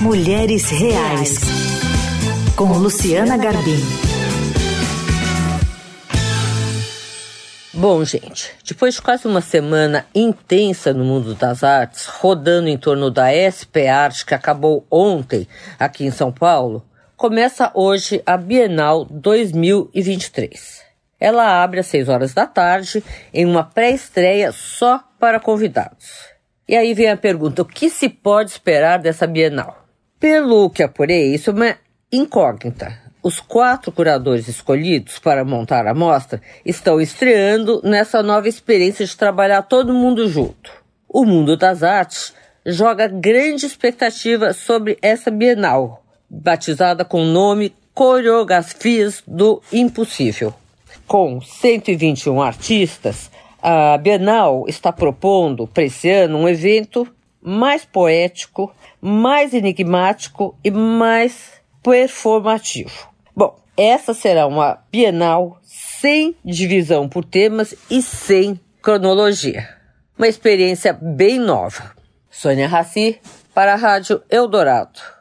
Mulheres Reais, com Luciana Garbim. Bom, gente, depois de quase uma semana intensa no mundo das artes, rodando em torno da SP Arte, que acabou ontem aqui em São Paulo, começa hoje a Bienal 2023. Ela abre às 6 horas da tarde em uma pré-estreia só para convidados. E aí vem a pergunta: o que se pode esperar dessa Bienal? Pelo que apurei, isso é uma incógnita. Os quatro curadores escolhidos para montar a mostra estão estreando nessa nova experiência de trabalhar todo mundo junto. O mundo das artes joga grande expectativa sobre essa Bienal, batizada com o nome Coreografias do Impossível. Com 121 artistas, a Bienal está propondo para esse ano um evento mais poético, mais enigmático e mais performativo. Bom, essa será uma bienal sem divisão por temas e sem cronologia. Uma experiência bem nova. Sônia Raci, para a Rádio Eldorado.